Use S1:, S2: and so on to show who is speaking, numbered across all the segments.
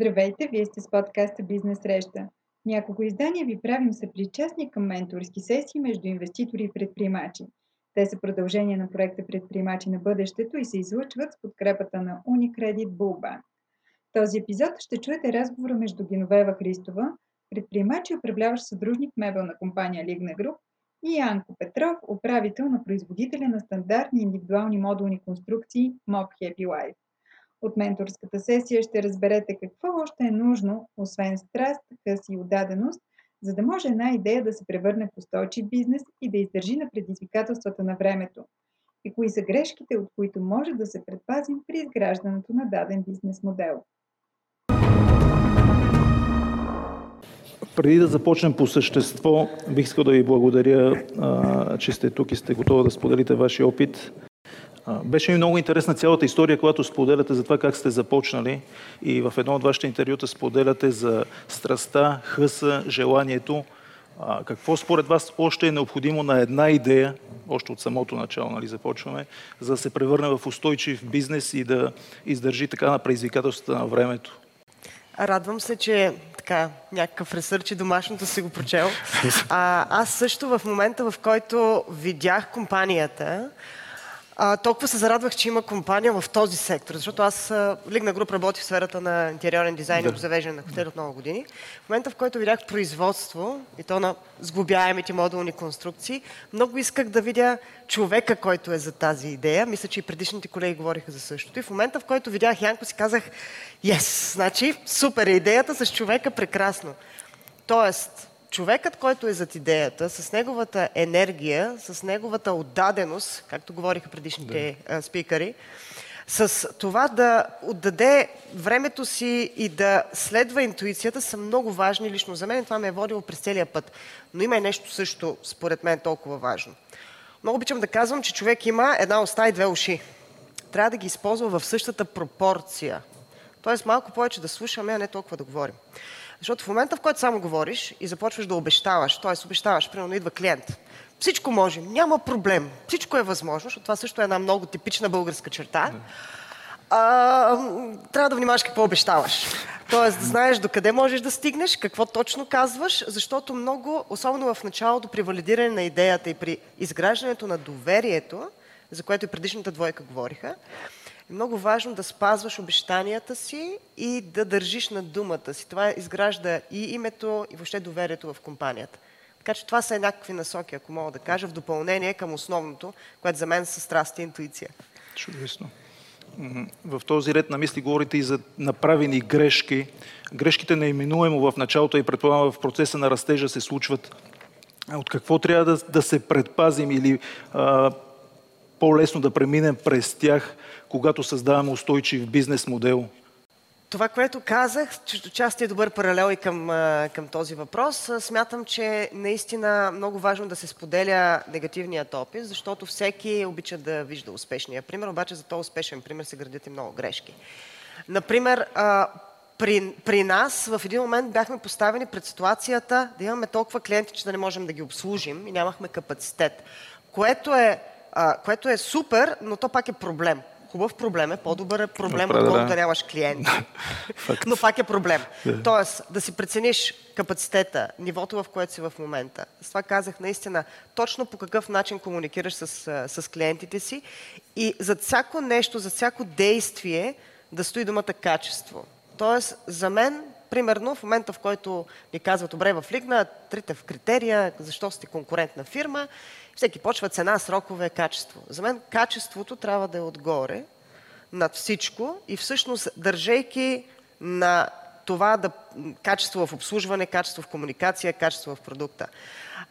S1: Здравейте, вие сте с подкаста Бизнес среща. Няколко издания ви правим съпричастни към менторски сесии между инвеститори и предприемачи. Те са продължение на проекта Предприемачи на бъдещето и се излъчват с подкрепата на Unicredit Bullbank. В този епизод ще чуете разговора между Геновева Христова, предприемач и управляващ съдружник мебелна компания Лигна Груп и Янко Петров, управител на производителя на стандартни индивидуални модулни конструкции Mob Happy Life. От менторската сесия ще разберете какво още е нужно, освен страст, къс и отдаденост, за да може една идея да се превърне в устойчив бизнес и да издържи на предизвикателствата на времето. И кои са грешките, от които може да се предпазим при изграждането на даден бизнес модел.
S2: Преди да започнем по същество, бих искал да ви благодаря, че сте тук и сте готова да споделите вашия опит. Беше ми много интересна цялата история, която споделяте за това как сте започнали и в едно от вашите интервюта споделяте за страста, хъса, желанието. А, какво според вас още е необходимо на една идея, още от самото начало нали, започваме, за да се превърне в устойчив бизнес и да издържи така на предизвикателствата на времето?
S3: Радвам се, че така, някакъв ресърч и домашното си го прочел. А, аз също в момента, в който видях компанията, а, толкова се зарадвах, че има компания в този сектор, защото аз Лигна груп работи в сферата на интериорен дизайн да. и обзавеждане на хотели от много години. В момента, в който видях производство, и то на сглобяемите модулни конструкции, много исках да видя човека, който е за тази идея. Мисля, че и предишните колеги говориха за същото. И в момента, в който видях Янко, си казах, yes, значи супер е идеята с човека, прекрасно. Тоест, човекът, който е зад идеята, с неговата енергия, с неговата отдаденост, както говориха предишните да. спикари, с това да отдаде времето си и да следва интуицията са много важни лично за мен. Това ме е водило през целия път. Но има и нещо също, според мен, толкова важно. Много обичам да казвам, че човек има една уста и две уши. Трябва да ги използва в същата пропорция. Тоест малко повече да слушаме, а не толкова да говорим. Защото в момента, в който само говориш и започваш да обещаваш, т.е. обещаваш, примерно идва клиент, всичко може, няма проблем, всичко е възможно, защото това също е една много типична българска черта. А, трябва да внимаваш какво обещаваш. Тоест да знаеш докъде можеш да стигнеш, какво точно казваш, защото много, особено в началото при валидиране на идеята и при изграждането на доверието, за което и предишната двойка говориха, е много важно да спазваш обещанията си и да държиш на думата си. Това изгражда и името, и въобще доверието в компанията. Така че това са някакви насоки, ако мога да кажа, в допълнение към основното, което за мен са страст и интуиция.
S2: Чудесно. В този ред на мисли говорите и за направени грешки. Грешките неименуемо в началото и предполагам в процеса на растежа се случват. От какво трябва да, да се предпазим или а, по-лесно да преминем през тях, когато създаваме устойчив бизнес модел?
S3: Това, което казах, част е добър паралел и към, към този въпрос, смятам, че наистина много важно да се споделя негативният опит, защото всеки обича да вижда успешния пример, обаче за този успешен пример се градят и много грешки. Например, при, при нас в един момент бяхме поставени пред ситуацията да имаме толкова клиенти, че да не можем да ги обслужим и нямахме капацитет, което е, което е супер, но то пак е проблем хубав проблем е, по-добър е проблем, отколкото да нямаш клиенти. Но пак е проблем. Тоест, да си прецениш капацитета, нивото, в което си в момента. С това казах наистина точно по какъв начин комуникираш с, с клиентите си и за всяко нещо, за всяко действие да стои думата качество. Тоест, за мен примерно, в момента, в който ни казват, добре, в Лигна, трите в критерия, защо сте конкурентна фирма, всеки почва цена, срокове, качество. За мен качеството трябва да е отгоре над всичко и всъщност държейки на това да качество в обслужване, качество в комуникация, качество в продукта.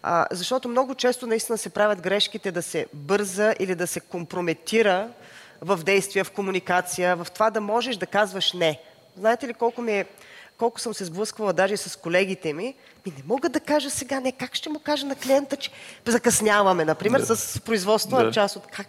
S3: А, защото много често наистина се правят грешките да се бърза или да се компрометира в действия, в комуникация, в това да можеш да казваш не. Знаете ли колко ми е колко съм се сблъсквала даже с колегите ми, ми не мога да кажа сега не, как ще му кажа на клиента, че закъсняваме, например, да. с производство да. на част от как.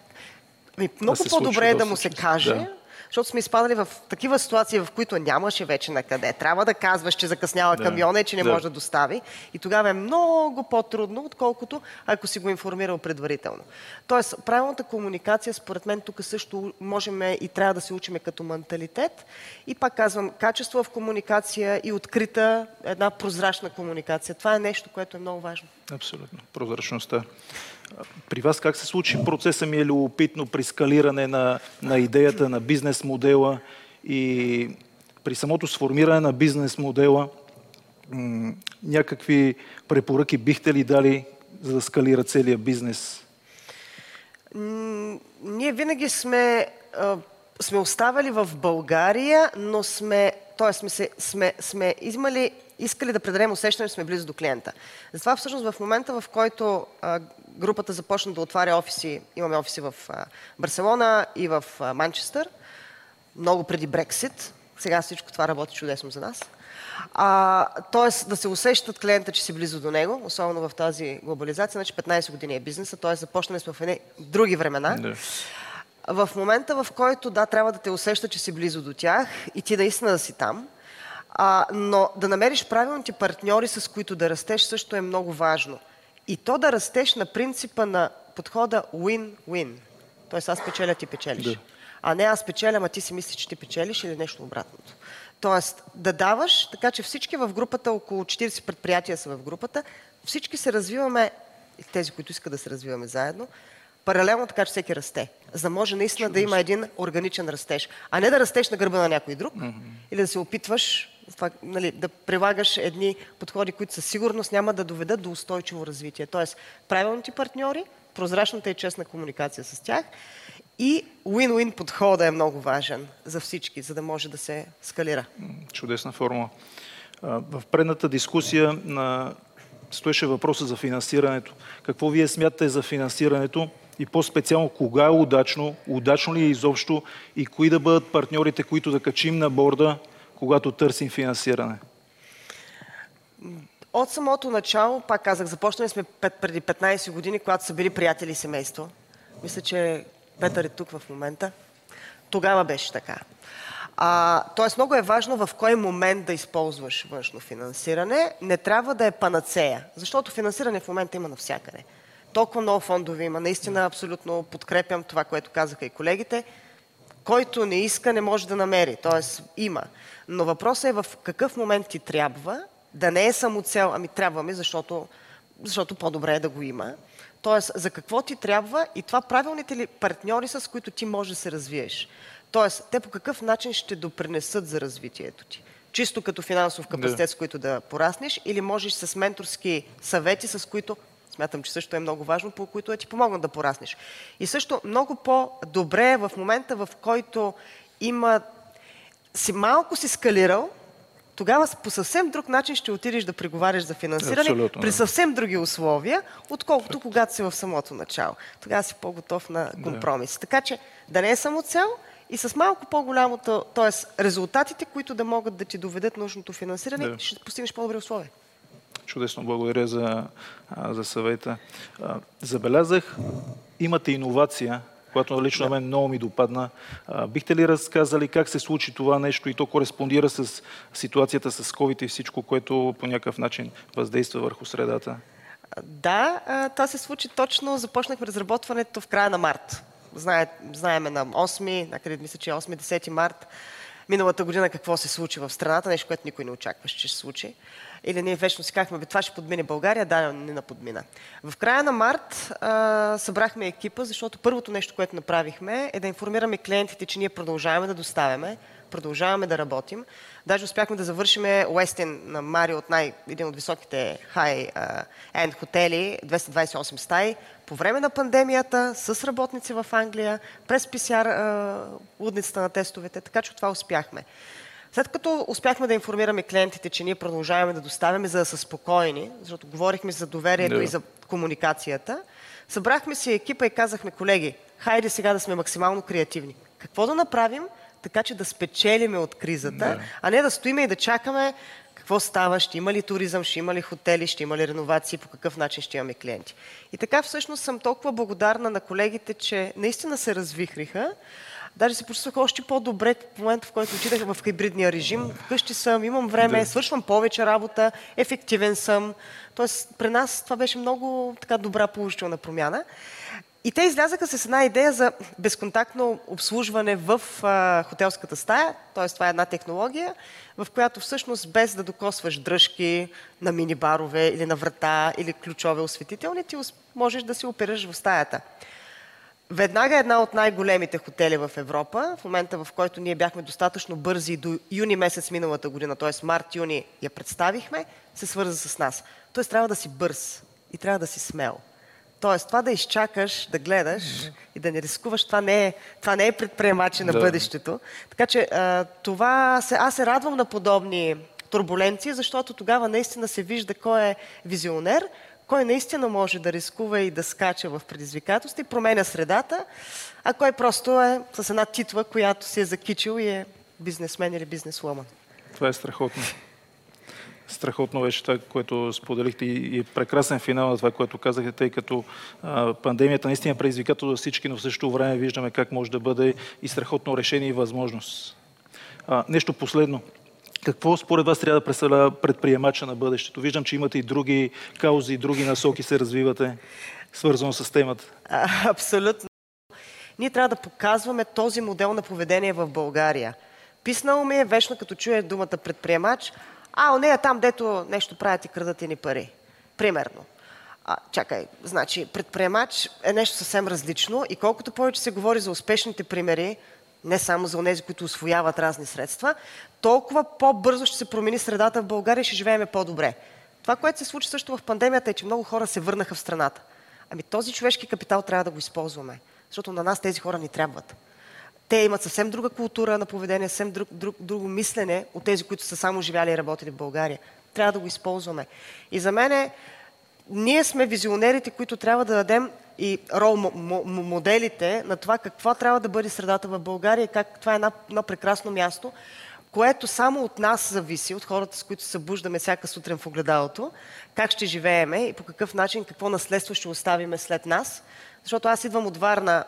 S3: Ми, много по-добре е да му се каже, да. Защото сме изпадали в такива ситуации, в които нямаше вече на къде. Трябва да казваш, че закъснява
S2: Да.
S3: камиона и че не
S2: Да.
S3: може да достави. И тогава е много по-трудно, отколкото ако си го информирал предварително. Тоест, правилната комуникация, според мен, тук също можем и трябва да се учиме като менталитет. И пак казвам, качество в комуникация и открита, една прозрачна комуникация. Това е нещо, което е много важно.
S2: Абсолютно. Прозрачността. При вас как се случи процеса ми е любопитно при скалиране на, на идеята, на бизнес модела и при самото сформиране на бизнес модела м- някакви препоръки бихте ли дали, за да скалира целият бизнес?
S3: Ние винаги сме, сме оставали в България, но сме, т.е. сме, сме, сме имали, искали да предадем усещане, че сме близо до клиента. Затова всъщност в момента, в който а, групата започна да отваря офиси, имаме офиси в а, Барселона и в а, Манчестър, много преди Брексит. Сега всичко това работи чудесно за нас. А, тоест да се усещат клиента, че си близо до него, особено в тази глобализация. Значи 15 години е бизнеса, т.е. започнали сме в едни други времена.
S2: Да.
S3: В момента, в който да, трябва да те усеща, че си близо до тях и ти наистина да си там, а, но да намериш правилните партньори, с които да растеш, също е много важно. И то да растеш на принципа на подхода win-win. Тоест аз печеля, ти печелиш.
S2: Да.
S3: А не аз печеля, а ти си мислиш, че ти печелиш или нещо обратното. Тоест да даваш, така че всички в групата, около 40 предприятия са в групата, всички се развиваме, тези, които искат да се развиваме заедно, паралелно така, че всеки расте. За да може наистина да има един органичен растеж. А не да растеш на гърба на някой друг или да се опитваш това, нали, да прилагаш едни подходи, които със сигурност няма да доведат до устойчиво развитие. Тоест, правилните партньори, прозрачната и честна комуникация с тях и win-win подхода е много важен за всички, за да може да се скалира.
S2: Чудесна формула. В предната дискусия на... стоеше въпроса за финансирането. Какво вие смятате за финансирането и по-специално кога е удачно, удачно ли е изобщо и кои да бъдат партньорите, които да качим на борда, когато търсим финансиране?
S3: От самото начало, пак казах, започнали сме преди 15 години, когато са били приятели и семейство. Мисля, че Петър е тук в момента. Тогава беше така. А, тоест много е важно в кой момент да използваш външно финансиране. Не трябва да е панацея, защото финансиране в момента има навсякъде. Толкова много фондове има. Наистина абсолютно подкрепям това, което казаха и колегите. Който не иска, не може да намери. Тоест има. Но въпросът е в какъв момент ти трябва, да не е само цел, ами трябва ми, защото, защото по-добре е да го има. Тоест, за какво ти трябва и това правилните ли партньори, с които ти можеш да се развиеш. Тоест, те по какъв начин ще допринесат за развитието ти. Чисто като финансов капацитет, с които да пораснеш, или можеш с менторски съвети, с които смятам, че също е много важно, по които да ти помогнат да пораснеш. И също много по-добре е в момента, в който има си малко си скалирал, тогава по съвсем друг начин ще отидеш да преговаряш за финансиране
S2: Абсолютно,
S3: при
S2: да.
S3: съвсем други условия, отколкото когато си в самото начало. Тогава си по-готов на компромис. Така че да не е само цел и с малко по-голямото, т.е. резултатите, които да могат да ти доведат нужното финансиране,
S2: Да.
S3: ще постигнеш по-добри условия.
S2: Чудесно, благодаря за, за съвета. Забелязах, имате иновация, която лично на мен много ми допадна. Бихте ли разказали как се случи това нещо и то кореспондира с ситуацията с COVID и всичко, което по някакъв начин въздейства върху средата?
S3: Да, това се случи точно, започнахме разработването в края на март. Знае, знаеме на 8, някъде мисля, че е 8-10 март, миналата година какво се случи в страната, нещо, което никой не очакваше, че се случи. Или ние вечно си казахме, това ще подмине България, да, не на подмина. В края на март а, събрахме екипа, защото първото нещо, което направихме е да информираме клиентите, че ние продължаваме да доставяме, продължаваме да работим. Даже успяхме да завършим Уестин на Мари от най- един от високите хай-енд хотели, 228 стаи, по време на пандемията, с работници в Англия, през PCR лудницата на тестовете, така че това успяхме. След като успяхме да информираме клиентите, че ние продължаваме да доставяме, за да са спокойни, защото говорихме за доверието
S2: Да.
S3: и за комуникацията, събрахме си екипа и казахме, колеги, хайде сега да сме максимално креативни. Какво да направим, така че да спечелиме от кризата,
S2: Да.
S3: а не да стоиме и да чакаме какво става, ще има ли туризъм, ще има ли хотели, ще има ли реновации, по какъв начин ще имаме клиенти. И така всъщност съм толкова благодарна на колегите, че наистина се развихриха. Даже се почувствах още по-добре в момента, в който отидах в хибридния режим. Вкъщи съм, имам време, да. свършвам повече работа, ефективен съм. Тоест, при нас това беше много така добра положителна промяна. И те излязаха с една идея за безконтактно обслужване в а, хотелската стая, т.е. това е една технология, в която всъщност без да докосваш дръжки на мини-барове или на врата или ключове осветителни, ти можеш да си оперираш в стаята. Веднага една от най-големите хотели в Европа, в момента в който ние бяхме достатъчно бързи до юни месец миналата година, т.е. март-юни я представихме, се свърза с нас. Т.е. трябва да си бърз и трябва да си смел. Тоест, това да изчакаш, да гледаш mm-hmm. и да не рискуваш, това не е, това не е предприемачи на да. бъдещето. Така че а, това се, аз се радвам на подобни турбуленции, защото тогава наистина се вижда кой е визионер, кой наистина може да рискува и да скача в предизвикателство и променя средата, а кой просто е с една титла, която си е закичил и е бизнесмен или бизнесвумен.
S2: Това е страхотно. Страхотно беше това, което споделихте и, прекрасен финал на това, което казахте, тъй като пандемията наистина е предизвикателство за всички, но в същото време виждаме как може да бъде и страхотно решение и възможност. А, нещо последно. Какво според вас трябва да представлява предприемача на бъдещето? Виждам, че имате и други каузи, и други насоки се развивате, свързано с темата.
S3: А, абсолютно. Ние трябва да показваме този модел на поведение в България. Писнало ми е вечно, като чуя думата предприемач, а, нея там, дето нещо правят и крадат ни пари. Примерно. А, чакай, значи, предприемач е нещо съвсем различно и колкото повече се говори за успешните примери, не само за тези, които освояват разни средства, толкова по-бързо ще се промени средата в България и ще живееме по-добре. Това, което се случи също в пандемията е, че много хора се върнаха в страната. Ами този човешки капитал трябва да го използваме, защото на нас тези хора ни трябват. Те имат съвсем друга култура на поведение, съвсем друг, друг, друго мислене от тези, които са само живяли и работили в България. Трябва да го използваме. И за мен е, ние сме визионерите, които трябва да дадем и рол моделите на това какво трябва да бъде средата в България как това е едно, едно прекрасно място, което само от нас зависи, от хората, с които се събуждаме всяка сутрин в огледалото, как ще живееме и по какъв начин, какво наследство ще оставиме след нас. Защото аз идвам от Варна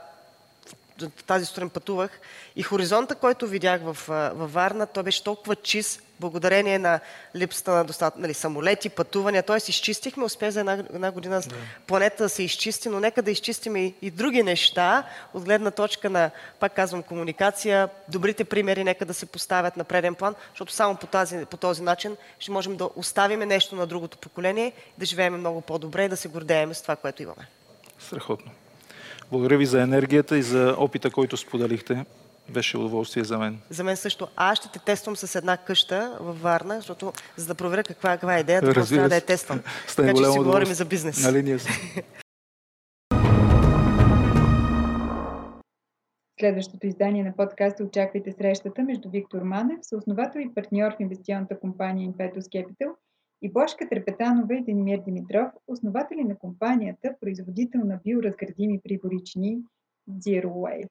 S3: тази сутрин пътувах и хоризонта, който видях в, във Варна, той беше толкова чист, благодарение на липсата на достатъчно нали, самолети, пътувания. Тоест изчистихме, успя за една, една година да. планета да се изчисти, но нека да изчистим и, и други неща, от гледна точка на, пак казвам, комуникация, добрите примери нека да се поставят на преден план, защото само по, тази, по този начин ще можем да оставим нещо на другото поколение, да живеем много по-добре и да се гордеем с това, което имаме.
S2: Страхотно. Благодаря ви за енергията и за опита, който споделихте. Беше удоволствие за мен.
S3: За мен също. Аз ще те тествам с една къща във Варна, защото за да проверя каква, каква е идеята, просто трябва да я тествам. така че си говорим за бизнес.
S2: На линия си.
S1: Следващото издание на подкаста очаквайте срещата между Виктор Манев, съосновател и партньор в инвестиционната компания Impetus Capital и Бошка Трепетанова и Денимир Димитров, основатели на компанията, производител на биоразградими приборични Zero Wave.